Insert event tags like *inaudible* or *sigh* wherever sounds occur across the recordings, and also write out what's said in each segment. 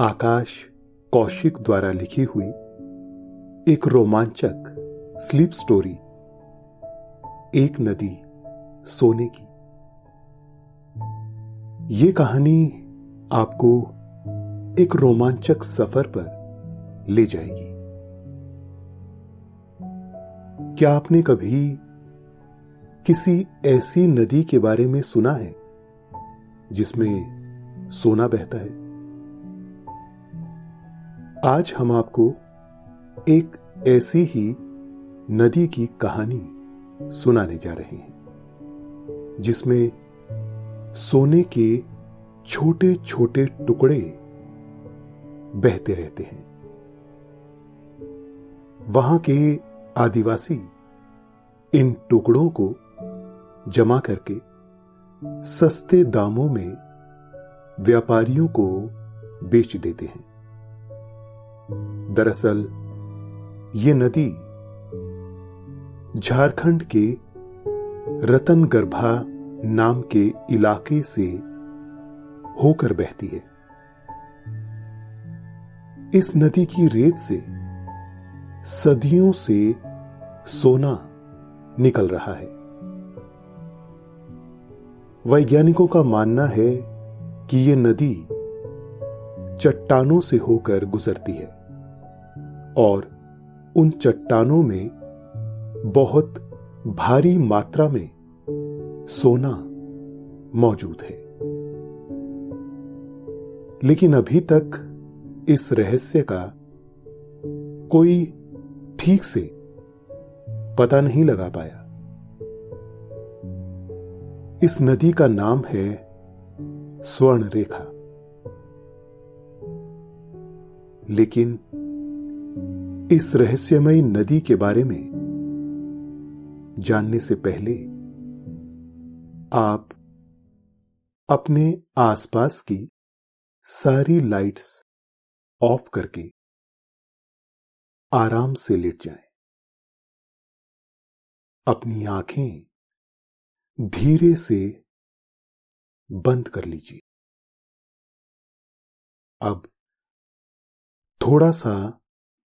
आकाश कौशिक द्वारा लिखी हुई एक रोमांचक स्लीप स्टोरी, एक नदी सोने की। यह कहानी आपको एक रोमांचक सफ़र पर ले जाएगी। क्या आपने कभी किसी ऐसी नदी के बारे में सुना है जिसमें सोना बहता है? आज हम आपको एक ऐसी ही नदी की कहानी सुनाने जा रहे हैं, जिसमें सोने के छोटे छोटे टुकड़े बहते रहते हैं। वहाँ के आदिवासी इन टुकड़ों को जमा करके सस्ते दामों में व्यापारियों को बेच देते हैं। दरअसल, ये नदी झारखंड के रतनगर्भा नाम के इलाके से होकर बहती है। इस नदी की रेत से सदियों से सोना निकल रहा है। वैज्ञानिकों का मानना है कि यह नदी चट्टानों से होकर गुजरती है। और उन चट्टानों में बहुत भारी मात्रा में सोना मौजूद है। लेकिन अभी तक इस रहस्य का कोई ठीक से पता नहीं लगा पाया। इस नदी का नाम है स्वर्ण रेखा लेकिन इस रहस्यमयी नदी के बारे में जानने से पहले आप अपने आसपास की सारी लाइट्स ऑफ़ करके आराम से लेट जाएँ। अपनी आँखें धीरे से बंद कर लीजिए अब थोड़ा सा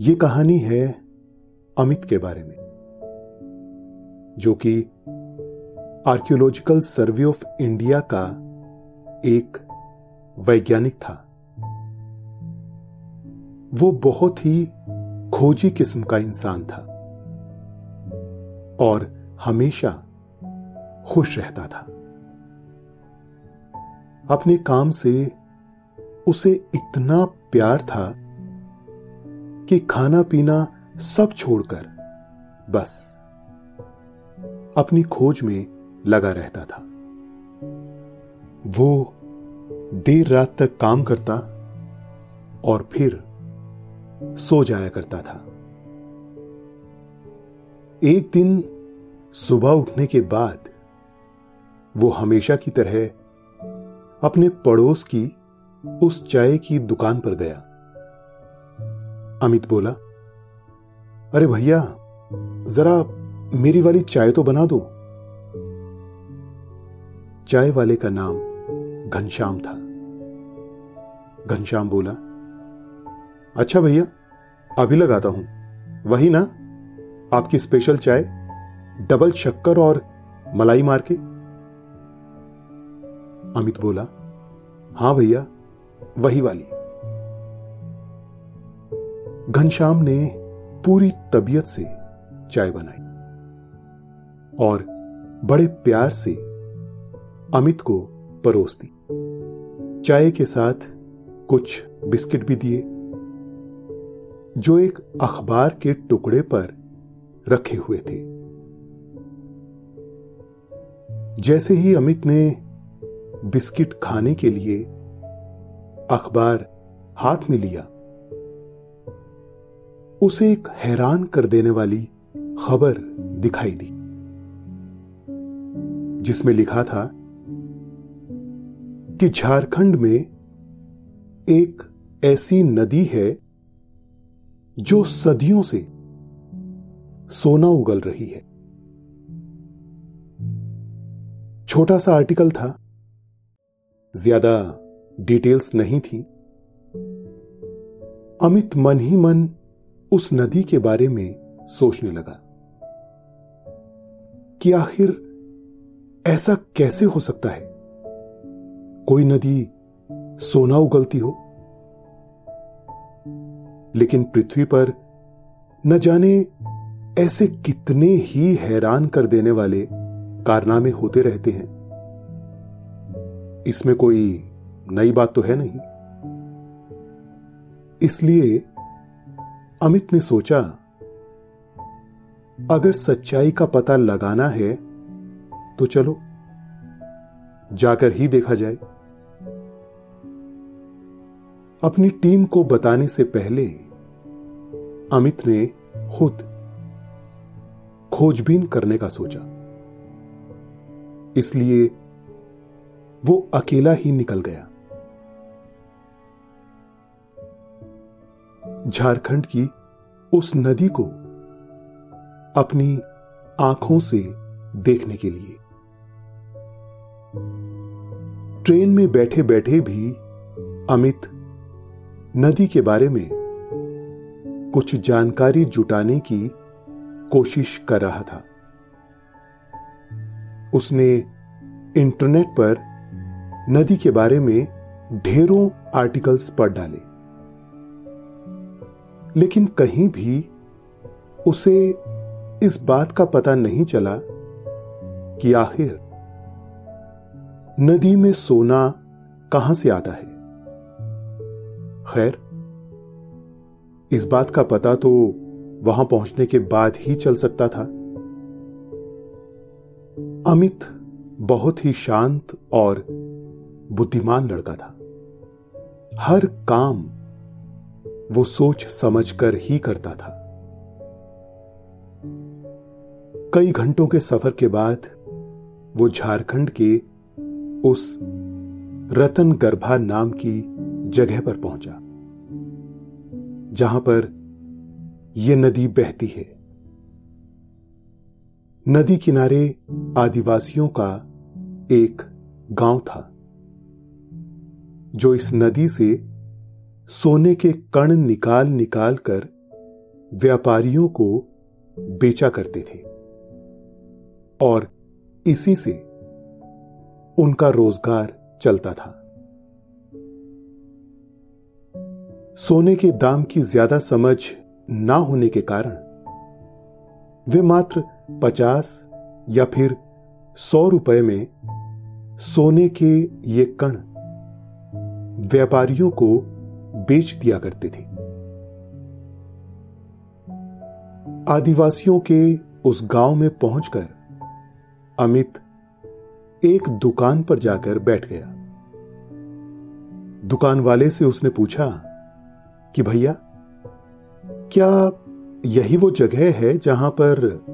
ये कहानी है अमित के बारे में, जो कि आर्कियोलॉजिकल सर्वे ऑफ़ इंडिया का एक वैज्ञानिक था। वो बहुत ही खोजी किस्म का इंसान था और हमेशा खुश रहता था। अपने काम से उसे इतना प्यार था कि खाना पीना सब छोड़कर बस अपनी खोज में लगा रहता था। वो देर रात तक काम करता और फिर सो जाया करता था। एक दिन सुबह उठने के बाद वो हमेशा की तरह अपने पड़ोस की उस चाय की दुकान पर गया। अमित बोला, अरे भैया, जरा मेरी वाली चाय तो बना दो। चाय वाले का नाम घनश्याम था। घनश्याम बोला अच्छा भैया, अभी लगाता हूँ। वही ना, आपकी स्पेशल चाय डबल शक्कर और मलाई मार के? अमित बोला, हाँ भैया, वही वाली। घनश्याम ने पूरी तबीयत से चाय बनाई और बड़े प्यार से अमित को परोस दी। चाय के साथ कुछ बिस्किट भी दिए, जो एक अखबार के टुकड़े पर रखे हुए थे। जैसे ही अमित ने बिस्किट खाने के लिए अखबार हाथ में लिया उसे एक हैरान कर देने वाली खबर दिखाई दी, जिसमें लिखा था कि झारखंड में एक ऐसी नदी है जो सदियों से सोना उगल रही है। छोटा सा आर्टिकल था, ज़्यादा डिटेल्स नहीं थी। अमित मन ही मन उस नदी के बारे में सोचने लगा कि आखिर ऐसा कैसे हो सकता है? कोई नदी सोना उगलती हो? लेकिन पृथ्वी पर न जाने ऐसे कितने ही हैरान कर देने वाले कारनामे होते रहते हैं। इसमें कोई नई बात तो है नहीं। इसलिए अमित ने सोचा, अगर सच्चाई का पता लगाना है तो चलो, जाकर ही देखा जाए। अपनी टीम को बताने से पहले, अमित ने खुद खोजबीन करने का सोचा। इसलिए वो अकेला ही निकल गया। झारखंड की उस नदी को अपनी आँखों से देखने के लिए। ट्रेन में बैठे बैठे भी अमित नदी के बारे में कुछ जानकारी जुटाने की कोशिश कर रहा था। उसने इंटरनेट पर नदी के बारे में ढेरों आर्टिकल्स पढ़ डाले। लेकिन कहीं भी उसे इस बात का पता नहीं चला कि आखिर नदी में सोना कहाँ से आता है। खैर, इस बात का पता तो वहाँ पहुँचने के बाद ही चल सकता था। अमित बहुत ही शांत और बुद्धिमान लड़का था। हर काम वो सोच समझकर ही करता था। कई घंटों के सफ़र के बाद वो झारखंड के उस रतन गर्भा नाम की जगह पर पहुँचा, जहाँ पर यह नदी बहती है। नदी किनारे आदिवासियों का एक गाँव था, जो इस नदी से सोने के कण निकाल निकाल कर व्यापारियों को बेचा करते थे। और इसी से उनका रोज़गार चलता था। सोने के दाम की ज़्यादा समझ ना होने के कारण वे मात्र पचास या फिर सौ रुपए में सोने के ये कण व्यापारियों को बेच दिया करते थे। आदिवासियों के उस गाँव में पहुंचकर अमित एक दुकान पर जाकर बैठ गया। दुकान वाले से उसने पूछा कि, भैया, क्या यही वो जगह है जहाँ पर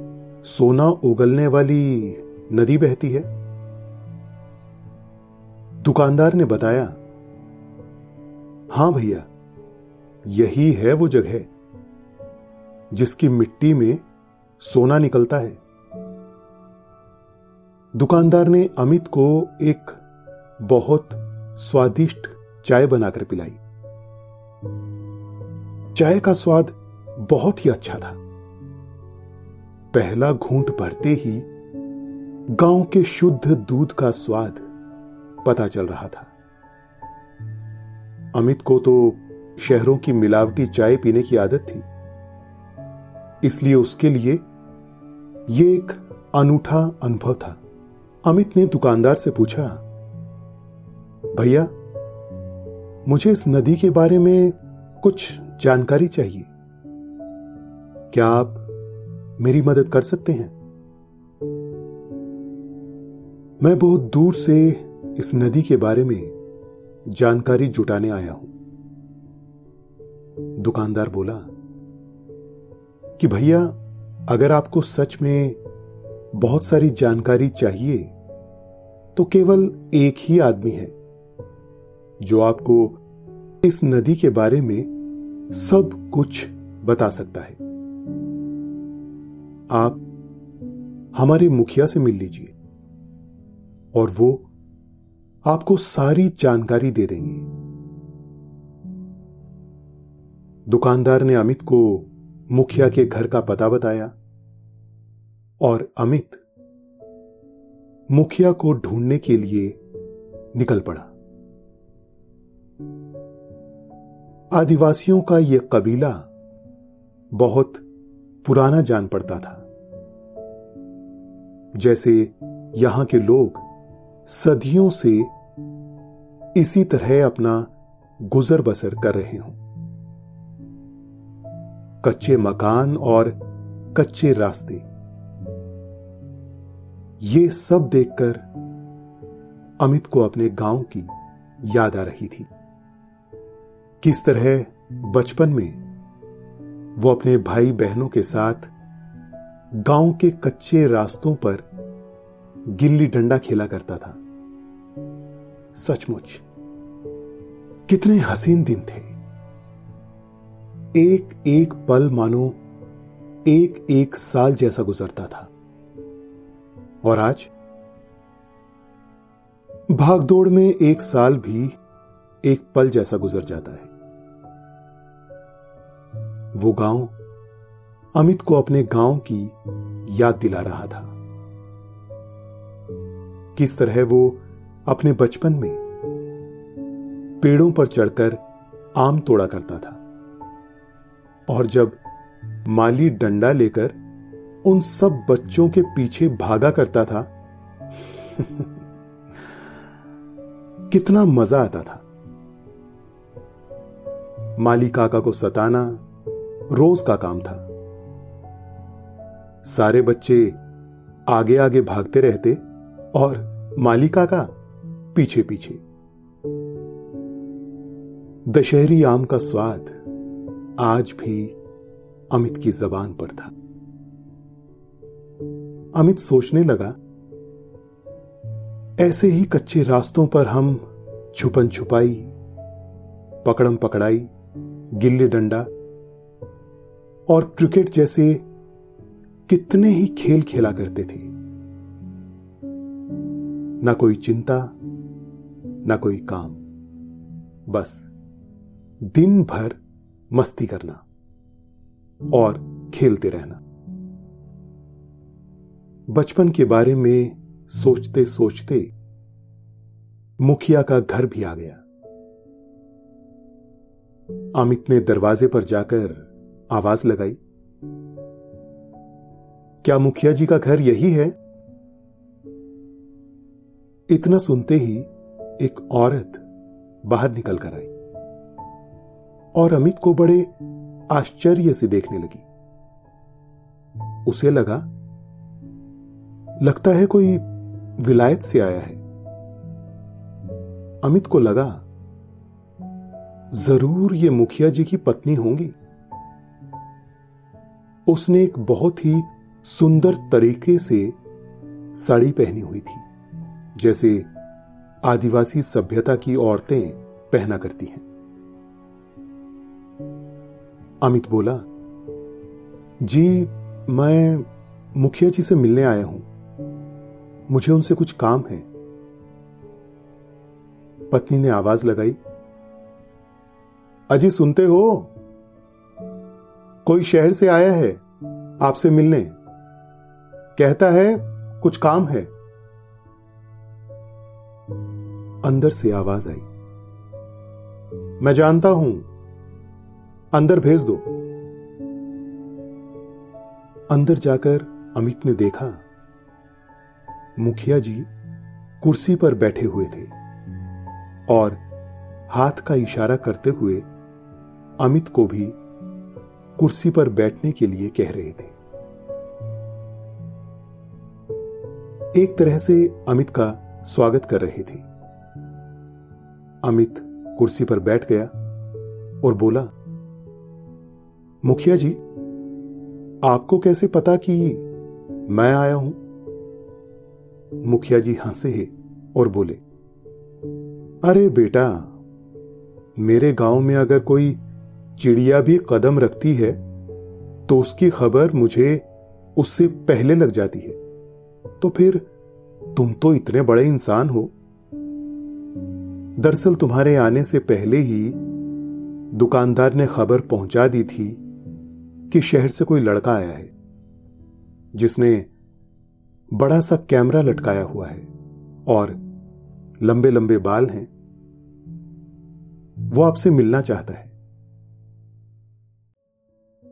सोना उगलने वाली नदी बहती है? दुकानदार ने बताया हाँ भैया, यही है वो जगह, जिसकी मिट्टी में सोना निकलता है। दुकानदार ने अमित को एक बहुत स्वादिष्ट चाय बनाकर पिलाई। चाय का स्वाद बहुत ही अच्छा था। पहला घूंट भरते ही गाँव के शुद्ध दूध का स्वाद पता चल रहा था। अमित को तो शहरों की मिलावटी चाय पीने की आदत थी। इसलिए उसके लिए यह एक अनूठा अनुभव था। अमित ने दुकानदार से पूछा, भैया, मुझे इस नदी के बारे में कुछ जानकारी चाहिए। क्या आप मेरी मदद कर सकते हैं? मैं बहुत दूर से इस नदी के बारे में जानकारी जुटाने आया हूँ। दुकानदार बोला, कि भैया, अगर आपको सच में बहुत सारी जानकारी चाहिए तो केवल एक ही आदमी है, जो आपको इस नदी के बारे में सब कुछ बता सकता है। आप हमारे मुखिया से मिल लीजिए, और वो आपको सारी जानकारी दे देंगे। दुकानदार ने अमित को मुखिया के घर का पता बताया और अमित मुखिया को ढूँढने के लिए निकल पड़ा। आदिवासियों का यह कबीला बहुत पुराना जान पड़ता था। जैसे यहाँ के लोग सदियों से इसी तरह अपना गुजर बसर कर रहे हों। कच्चे मकान और कच्चे रास्ते। ये सब देखकर अमित को अपने गाँव की याद आ रही थी। किस तरह बचपन में वो अपने भाई बहनों के साथ गाँव के कच्चे रास्तों पर गिल्ली डंडा खेला करता था। सचमुच, कितने हसीन दिन थे। एक एक पल मानो एक एक साल जैसा गुजरता था। और आज? भागदौड़ में एक साल भी एक पल जैसा गुजर जाता है। वो गाँव अमित को अपने गाँव की याद दिला रहा था। किस तरह वो अपने बचपन में पेड़ों पर चढ़कर आम तोड़ा करता था। और जब माली डंडा लेकर उन सब बच्चों के पीछे भागा करता था, *laughs* कितना मज़ा आता था। माली काका को सताना रोज का काम था। सारे बच्चे आगे आगे भागते रहते और मालिका का पीछे पीछे दशहरी आम का स्वाद आज भी अमित की जबान पर था। अमित सोचने लगा, ऐसे ही कच्चे रास्तों पर हम छुपन छुपाई, पकड़म पकड़ाई, गिल्ली डंडा और क्रिकेट जैसे कितने ही खेल खेला करते थे। ना कोई चिंता, ना कोई काम। बस दिन भर मस्ती करना और खेलते रहना। बचपन के बारे में सोचते सोचते मुखिया का घर भी आ गया। अमित ने दरवाजे पर जाकर आवाज़ लगाई, क्या मुखिया जी का घर यही है? इतना सुनते ही एक औरत बाहर निकल कर आई और अमित को बड़े आश्चर्य से देखने लगी। उसे लगा, लगता है कोई विलायत से आया है। अमित को लगा, ज़रूर ये मुखिया जी की पत्नी होंगी। उसने एक बहुत ही सुंदर तरीके से साड़ी पहनी हुई थी। जैसे आदिवासी सभ्यता की औरतें पहना करती हैं। अमित बोला, जी, मैं मुखिया जी से मिलने आया हूँ। मुझे उनसे कुछ काम है। पत्नी ने आवाज़ लगाई, अजी, सुनते हो? कोई शहर से आया है आपसे मिलने। कहता है कुछ काम है। अंदर से आवाज़ आई। मैं जानता हूँ, अंदर भेज दो। अंदर जाकर अमित ने देखा, मुखिया जी कुर्सी पर बैठे हुए थे और हाथ का इशारा करते हुए अमित को भी कुर्सी पर बैठने के लिए कह रहे थे। एक तरह से अमित का स्वागत कर रहे थे। अमित कुर्सी पर बैठ गया और बोला, मुखिया जी, आपको कैसे पता कि मैं आया हूँ? मुखिया जी हंसे है और बोले, अरे बेटा, मेरे गाँव में अगर कोई चिड़िया भी कदम रखती है तो उसकी खबर मुझे उससे पहले लग जाती है। तो फिर तुम तो इतने बड़े इंसान हो दरअसल तुम्हारे आने से पहले ही दुकानदार ने खबर पहुँचा दी थी कि शहर से कोई लड़का आया है, जिसने बड़ा सा कैमरा लटकाया हुआ है और लंबे लंबे बाल हैं। वो आपसे मिलना चाहता है।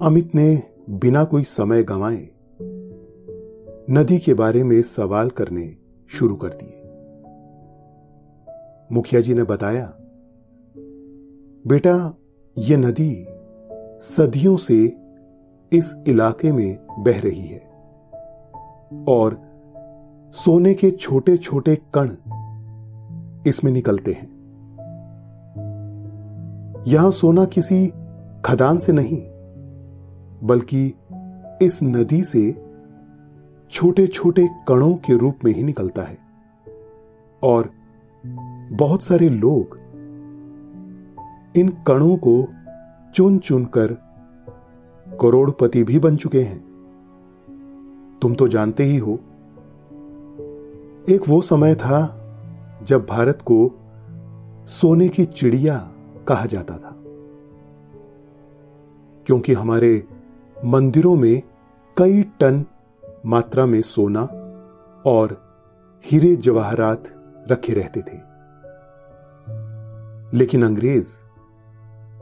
अमित ने बिना कोई समय गंवाए नदी के बारे में सवाल करने शुरू कर दिए। मुखिया जी ने बताया, बेटा यह नदी सदियों से इस इलाके में बह रही है और सोने के छोटे छोटे कण इसमें निकलते हैं। यहाँ सोना किसी खदान से नहीं, बल्कि इस नदी से छोटे छोटे कणों के रूप में ही निकलता है और बहुत सारे लोग इन कणों को चुन चुनकर करोड़पति भी बन चुके हैं। तुम तो जानते ही हो। एक वो समय था जब भारत को सोने की चिड़िया कहा जाता था। क्योंकि हमारे मंदिरों में कई टन मात्रा में सोना और हीरे जवाहरात रखे रहते थे। लेकिन अंग्रेज़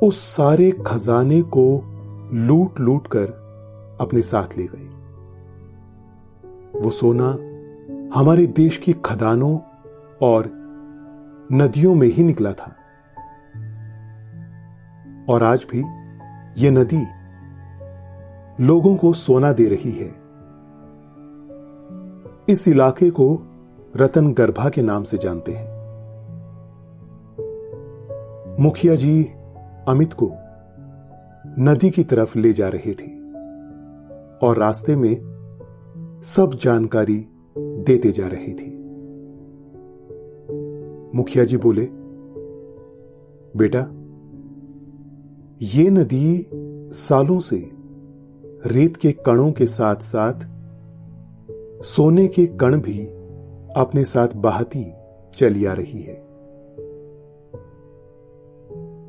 उस सारे खजाने को लूट लूट कर अपने साथ ले गए। वो सोना हमारे देश की खदानों और नदियों में ही निकला था। और आज भी यह नदी लोगों को सोना दे रही है। इस इलाके को रतन गर्भा के नाम से जानते हैं। मुखिया जी अमित को नदी की तरफ़ ले जा रहे थे और रास्ते में सब जानकारी देते जा रहे थे। मुखिया जी बोले, बेटा, ये नदी सालों से रेत के कणों के साथ साथ सोने के कण भी अपने साथ बहाती चली आ रही है।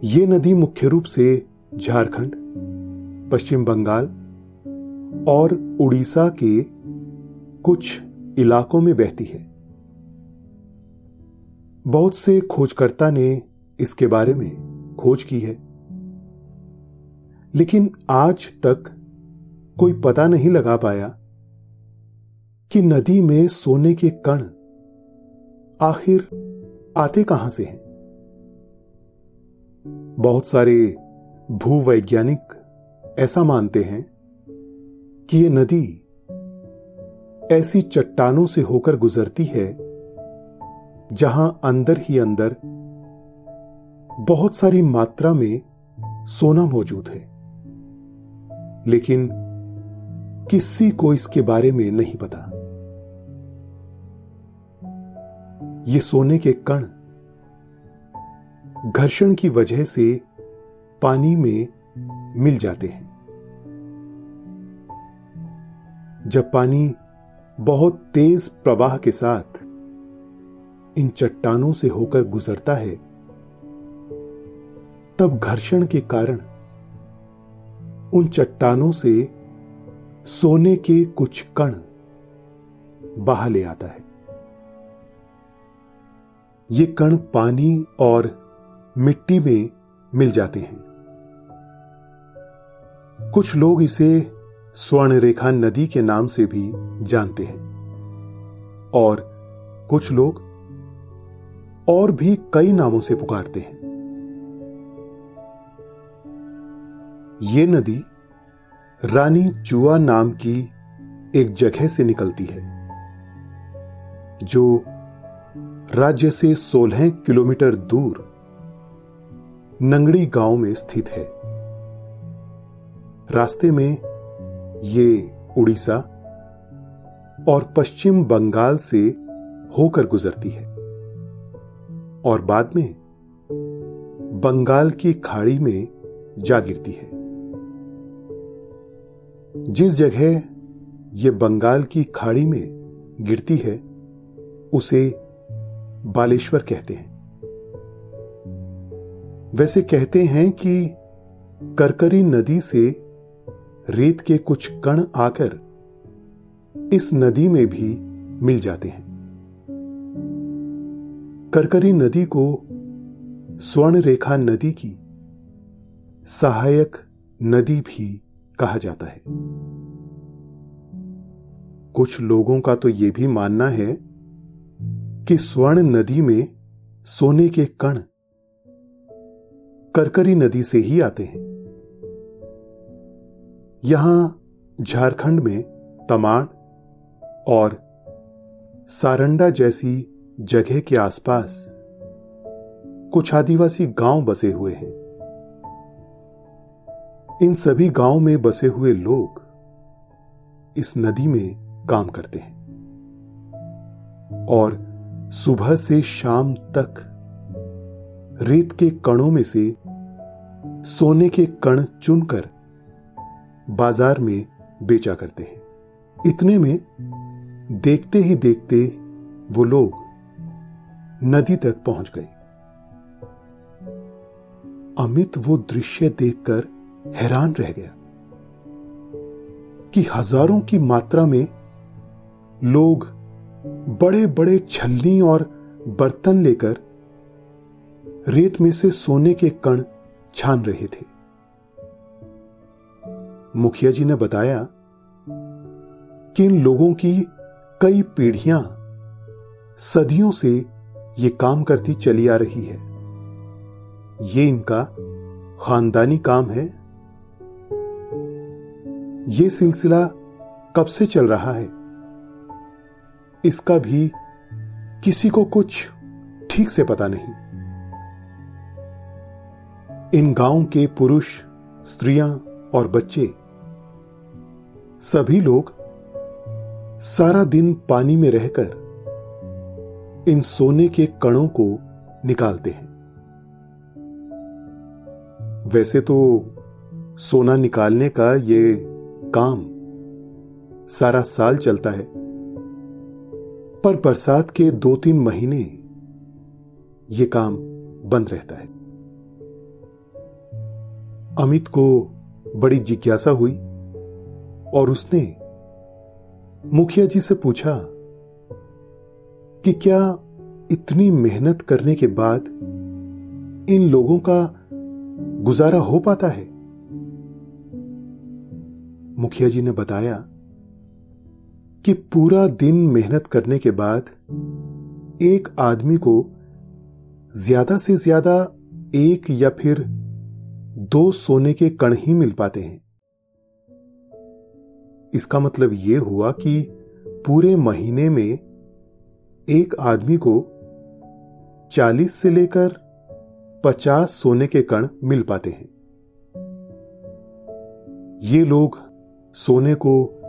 ये नदी मुख्य रूप से झारखंड, पश्चिम बंगाल और उड़ीसा के कुछ इलाकों में बहती है। बहुत से खोजकर्ता ने इसके बारे में खोज की है। लेकिन आज तक कोई पता नहीं लगा पाया कि नदी में सोने के कण आखिर आते कहाँ से हैं। बहुत सारे भूवैज्ञानिक ऐसा मानते हैं कि यह नदी ऐसी चट्टानों से होकर गुजरती है, जहाँ अंदर ही अंदर बहुत सारी मात्रा में सोना मौजूद है। लेकिन किसी को इसके बारे में नहीं पता। ये सोने के कण घर्षण की वजह से पानी में मिल जाते हैं। जब पानी बहुत तेज प्रवाह के साथ इन चट्टानों से होकर गुजरता है, तब घर्षण के कारण उन चट्टानों से सोने के कुछ कण बाहर ले आता है। ये कण पानी और मिट्टी में मिल जाते हैं। कुछ लोग इसे स्वर्ण रेखा नदी के नाम से भी जानते हैं। और कुछ लोग और भी कई नामों से पुकारते हैं। ये नदी रानी चुआ नाम की एक जगह से निकलती है, जो राज्य से 16 किलोमीटर दूर नंगड़ी गाँव में स्थित है। रास्ते में ये उड़ीसा और पश्चिम बंगाल से होकर गुजरती है और बाद में बंगाल की खाड़ी में जा गिरती है। जिस जगह ये बंगाल की खाड़ी में गिरती है, उसे बालेश्वर कहते हैं। वैसे कहते हैं कि करकरी नदी से रेत के कुछ कण आकर इस नदी में भी मिल जाते हैं। करकरी नदी को स्वर्ण रेखा नदी की सहायक नदी भी कहा जाता है। कुछ लोगों का तो यह भी मानना है कि स्वर्ण नदी में सोने के कण करकरी नदी से ही आते हैं। यहाँ झारखंड में तमाड़ और सारंडा जैसी जगह के आसपास कुछ आदिवासी गाँव बसे हुए हैं। इन सभी गाँव में बसे हुए लोग इस नदी में काम करते हैं और सुबह से शाम तक रेत के कणों में से सोने के कण चुनकर बाज़ार में बेचा करते हैं। इतने में देखते ही देखते वो लोग नदी तक पहुँच गए। अमित वो दृश्य देखकर हैरान रह गया कि हज़ारों की मात्रा में लोग बड़े बड़े छलनी और बर्तन लेकर रेत में से सोने के कण छान रहे थे। मुखिया जी ने बताया कि इन लोगों की कई पीढ़ियाँ सदियों से ये काम करती चली आ रही है। ये इनका खानदानी काम है। ये सिलसिला कब से चल रहा है? इसका भी किसी को कुछ ठीक से पता नहीं। इन गाँव के पुरुष, स्त्रियाँ और बच्चे, सभी लोग सारा दिन पानी में रहकर इन सोने के कणों को निकालते हैं। वैसे तो सोना निकालने का ये काम सारा साल चलता है, पर बरसात के दो तीन महीने ये काम बंद रहता है। अमित को बड़ी जिज्ञासा हुई और उसने मुखिया जी से पूछा कि क्या इतनी मेहनत करने के बाद इन लोगों का गुजारा हो पाता है? मुखिया जी ने बताया कि पूरा दिन मेहनत करने के बाद एक आदमी को ज़्यादा से ज़्यादा एक या फिर दो सोने के कण ही मिल पाते हैं। इसका मतलब यह हुआ कि पूरे महीने में एक आदमी को 40 से लेकर 50 सोने के कण मिल पाते हैं। ये लोग सोने को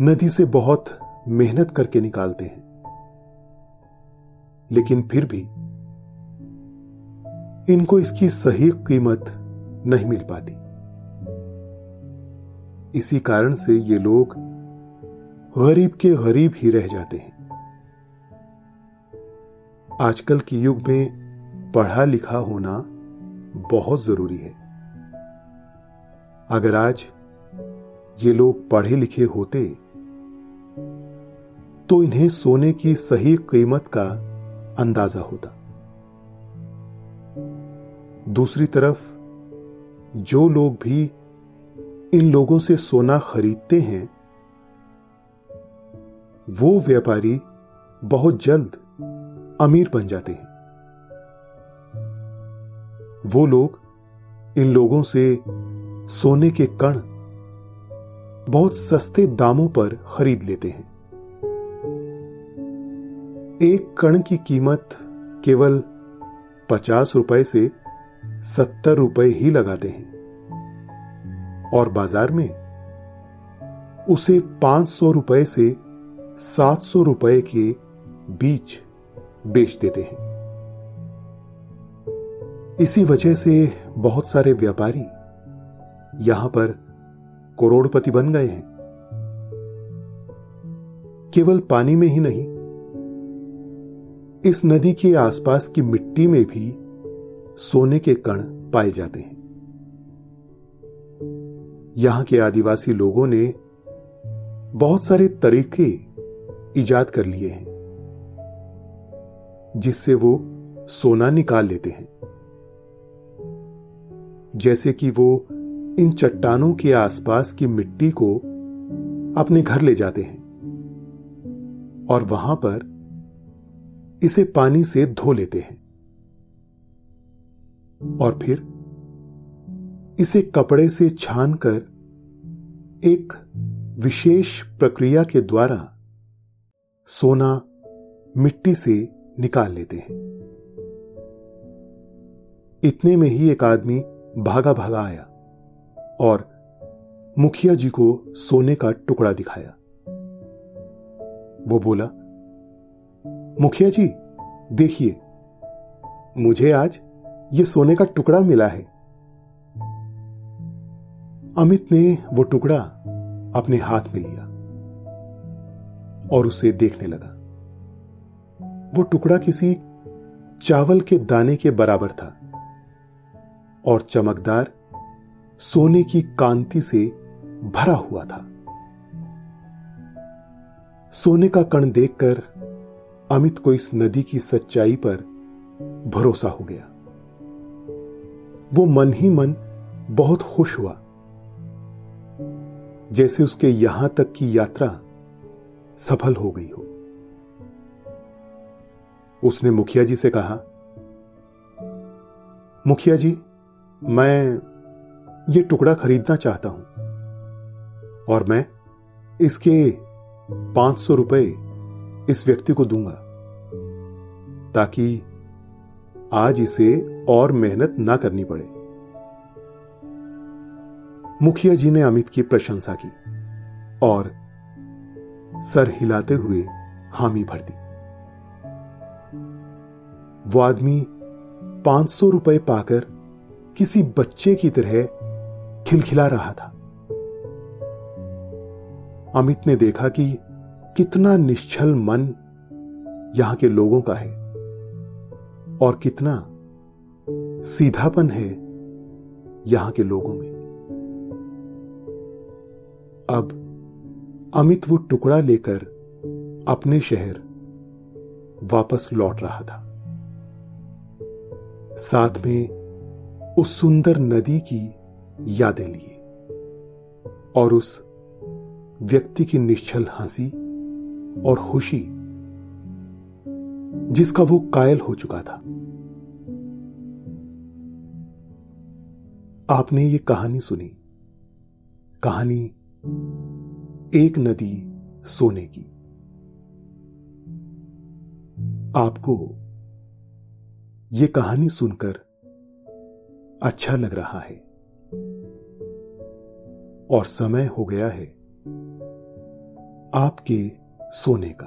नदी से बहुत मेहनत करके निकालते हैं। लेकिन फिर भी इनको इसकी सही कीमत नहीं मिल पाती। इसी कारण से ये लोग गरीब के गरीब ही रह जाते हैं। आजकल के युग में पढ़ा लिखा होना बहुत ज़रूरी है। अगर आज ये लोग पढ़े लिखे होते तो इन्हें सोने की सही कीमत का अंदाज़ा होता। दूसरी तरफ़ जो लोग भी इन लोगों से सोना खरीदते हैं, वो व्यापारी बहुत जल्द अमीर बन जाते हैं। वो लोग इन लोगों से सोने के कण बहुत सस्ते दामों पर खरीद लेते हैं। एक कण की कीमत केवल पचास रुपए से सत्तर रुपए ही लगाते हैं। और बाज़ार में उसे पाँच सौ रुपए से सात सौ रुपए के बीच बेच देते हैं। इसी वजह से बहुत सारे व्यापारी यहाँ पर करोड़पति बन गए हैं। केवल पानी में ही नहीं, इस नदी के आसपास की मिट्टी में भी सोने के कण पाए जाते हैं। यहाँ के आदिवासी लोगों ने बहुत सारे तरीके इजाद कर लिए हैं, जिससे वो सोना निकाल लेते हैं। जैसे कि वो इन चट्टानों के आसपास की मिट्टी को अपने घर ले जाते हैं और वहाँ पर इसे पानी से धो लेते हैं। और फिर इसे कपड़े से छानकर एक विशेष प्रक्रिया के द्वारा सोना मिट्टी से निकाल लेते हैं। इतने में ही एक आदमी भागा भागा आया और मुखिया जी को सोने का टुकड़ा दिखाया। वो बोला, मुखिया जी, देखिए, मुझे आज ये सोने का टुकड़ा मिला है। अमित ने वो टुकड़ा अपने हाथ में लिया और उसे देखने लगा। वो टुकड़ा किसी चावल के दाने के बराबर था और चमकदार, सोने की कांति से भरा हुआ था। सोने का कण देखकर अमित को इस नदी की सच्चाई पर भरोसा हो गया। वो मन ही मन बहुत खुश हुआ। जैसे उसके यहाँ तक की यात्रा सफल हो गई हो। उसने मुखिया जी से कहा, मुखिया जी, मैं ये टुकड़ा खरीदना चाहता हूँ और मैं इसके पाँच सौ रुपए इस व्यक्ति को दूँगा ताकि आज इसे और मेहनत ना करनी पड़े। मुखिया जी ने अमित की प्रशंसा की और सर हिलाते हुए हामी भर दी। वो आदमी पाँच सौ रुपए पाकर किसी बच्चे की तरह खिलखिला रहा था। अमित ने देखा कि कितना निश्चल मन यहाँ के लोगों का है और कितना सीधापन है यहाँ के लोगों में। अब अमित वो टुकड़ा लेकर अपने शहर वापस लौट रहा था। साथ में उस सुंदर नदी की यादें लिए और उस व्यक्ति की निश्चल हँसी और खुशी जिसका वो कायल हो चुका था। आपने ये कहानी सुनी। कहानी एक नदी सोने की। आपको यह कहानी सुनकर अच्छा लग रहा है। और समय हो गया है आपके सोने का।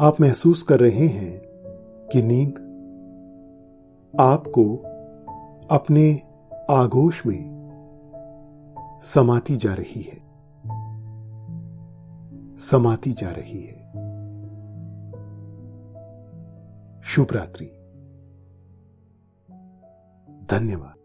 आप महसूस कर रहे हैं कि नींद आपको अपने आगोश में समाती जा रही है। समाती जा रही है। शुभ रात्रि। धन्यवाद।